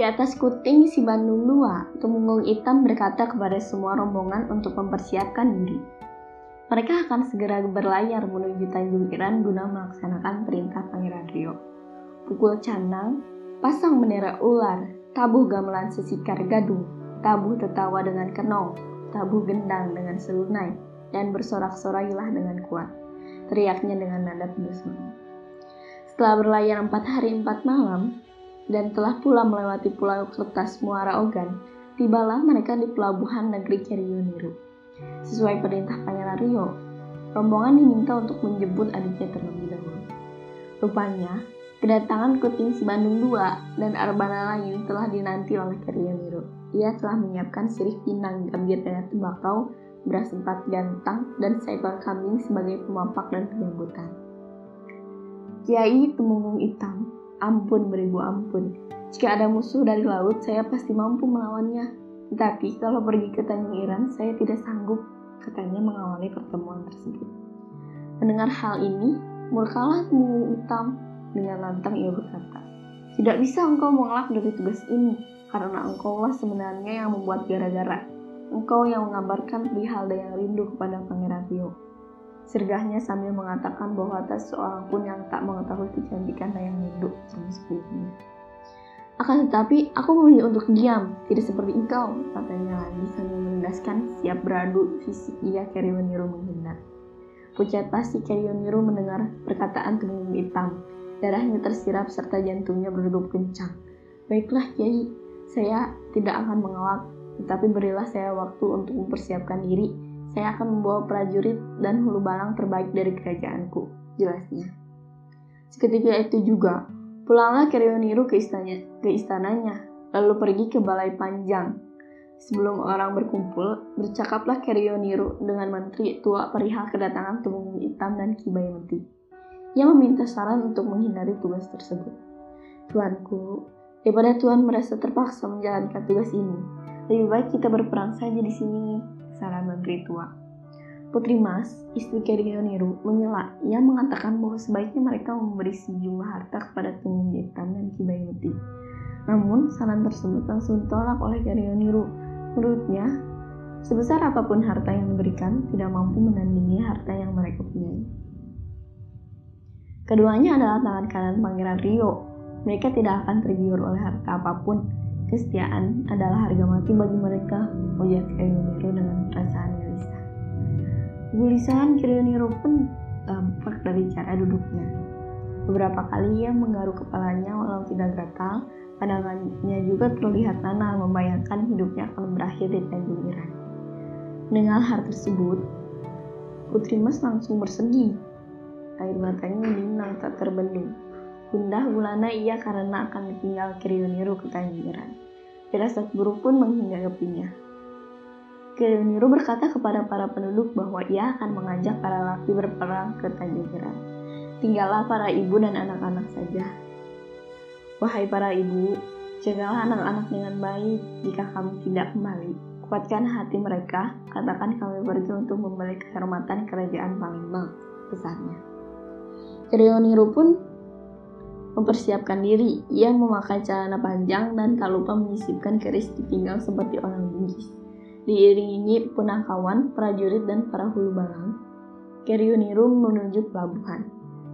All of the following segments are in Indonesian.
Di atas kuting si Bandung Dua, Tumenggung Hitam berkata kepada semua rombongan untuk mempersiapkan diri. Mereka akan segera berlayar menuju Tanjung Iran guna melaksanakan perintah Pangeran Rio. Pukul canang, pasang bendera ular, tabuh gamelan sesikar gadung, tabuh tertawa dengan kenong, tabuh gendang dengan selunai, dan bersorak-sorailah dengan kuat. Teriaknya dengan nada penuh semangat. Setelah berlayar empat hari empat malam, dan telah pula melewati pulau kertas Muara Ogan, tibalah mereka di pelabuhan negeri Kerioniru. Sesuai perintah Pangeran Rio, rombongan diminta untuk menjemput adiknya terlebih dahulu. Rupanya, kedatangan Kuting si Bandung II dan Arbana lain telah dinanti oleh Kerioniru. Ia telah menyiapkan sirih pinang gambir dengan tembakau, beras empat gantang, dan seekor kambing sebagai pemampak dan penyambutan. Kiai Tumenggung Hitam Ampun beribu ampun. Jika ada musuh dari laut, saya pasti mampu melawannya. Tetapi kalau pergi ke Tanjung Iran, saya tidak sanggup, katanya mengawali pertemuan tersebut. Mendengar hal ini, murkalah Tumenggung Hitam. Dengan lantang ia berkata, Tidak bisa engkau mengelak dari tugas ini, karena engkaulah sebenarnya yang membuat gara-gara. Engkau yang mengabarkan perihal yang rindu kepada Pangeran Rio. Sergahnya sambil mengatakan bahwa tak seorang pun yang tak mengetahui kecantikan Dayang Windu sama sebelumnya. Akan tetapi, aku memilih untuk diam, tidak seperti engkau, katanya lagi sambil menegaskan siap beradu fisik jika Kerioniru menghindar. Pucat pasti Kerioniru mendengar perkataan tubuh hitam. Darahnya tersirap serta jantungnya berdegup kencang. Baiklah, Kiai, saya tidak akan mengelak, tetapi berilah saya waktu untuk mempersiapkan diri saya akan membawa prajurit dan hulu balang terbaik dari kerajaanku, jelasnya. Seketika itu juga, pulanglah Kerioniru ke, istananya, ke istananya, lalu pergi ke balai panjang. Sebelum orang berkumpul, bercakaplah Kerioniru dengan menteri tua perihal kedatangan Tumenggung Hitam dan Kibai Menti. Ia meminta saran untuk menghindari tugas tersebut. Tuanku, daripada Tuan merasa terpaksa menjalankan tugas ini, lebih baik kita berperang saja di sini, saran menteri tua. Putri Mas, istri Kerioniru, menyela. Ia mengatakan bahwa sebaiknya mereka memberi sejumlah harta kepada Tumung Hitam dan Kibayuti. Namun, saran tersebut langsung ditolak oleh Kerioniru. Menurutnya, sebesar apa pun harta yang diberikan, tidak mampu menandingi harta yang mereka punyai. Keduanya adalah tangan kanan Pangeran Rio. Mereka tidak akan tergiur oleh harta apa pun, Kesetiaan adalah harga mati bagi mereka, ujar Kirioniro dengan perasaan gelisah. Kegelisahan Kirioniro pun tampak dari cara duduknya. Beberapa kali ia menggaruk kepalanya walau tidak gatal, pandangannya juga terlihat nana membayangkan hidupnya akan berakhir di Tanjung Iran. Dengan hal tersebut, Putri Mas langsung bersedih. Air matanya minang tak terbendung. Gundah gulana ia karena akan ditinggal Kiriuniru ke Tanjiran. Firasat buruk pun menghinggapinya. Kiriuniru berkata kepada para penduduk bahwa ia akan mengajak para laki berperang ke Tanjiran. Tinggallah para ibu dan anak-anak saja. Wahai para ibu, jagalah anak-anak dengan baik jika kamu tidak kembali. Kuatkan hati mereka, katakan kami pergi untuk membeli kehormatan kerajaan Palembang, pesannya. Kiriuniru pun mempersiapkan diri. Ia memakai celana panjang dan tak lupa menyisipkan keris di pinggang seperti orang Bugis. Diiringi punakawan, prajurit, dan para hulu balang, Keriuniru menuju pelabuhan.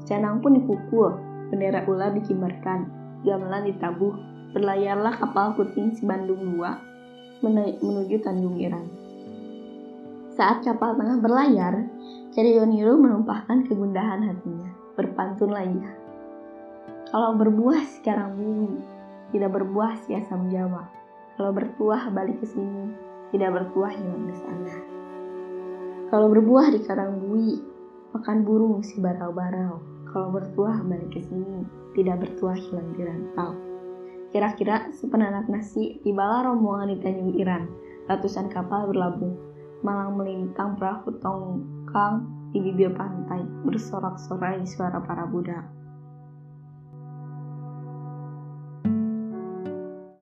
Canang pun dipukul, bendera ular dikibarkan, gamelan ditabuh, berlayarlah kapal kuting si Bandung II menuju Tanjung Iran. Saat kapal tengah berlayar, Keriuniru menumpahkan kegundahan hatinya. Berpantunlah ia. Kalau berbuah sekarang bumi, tidak berbuah sia Jawa. Kalau bertuah balik ke sini, tidak bertuah hilang di sana. Kalau berbuah di karang bui, makan burung si barau-barau. Kalau bertuah balik ke sini, tidak bertuah hilang di rantau. Kira-kira sepenanak nasi tibalah rombongan di Tanjung Iran. Ratusan kapal berlabuh, malang melintang perahu tongkang di bibir pantai, bersorak-sorai suara para budak.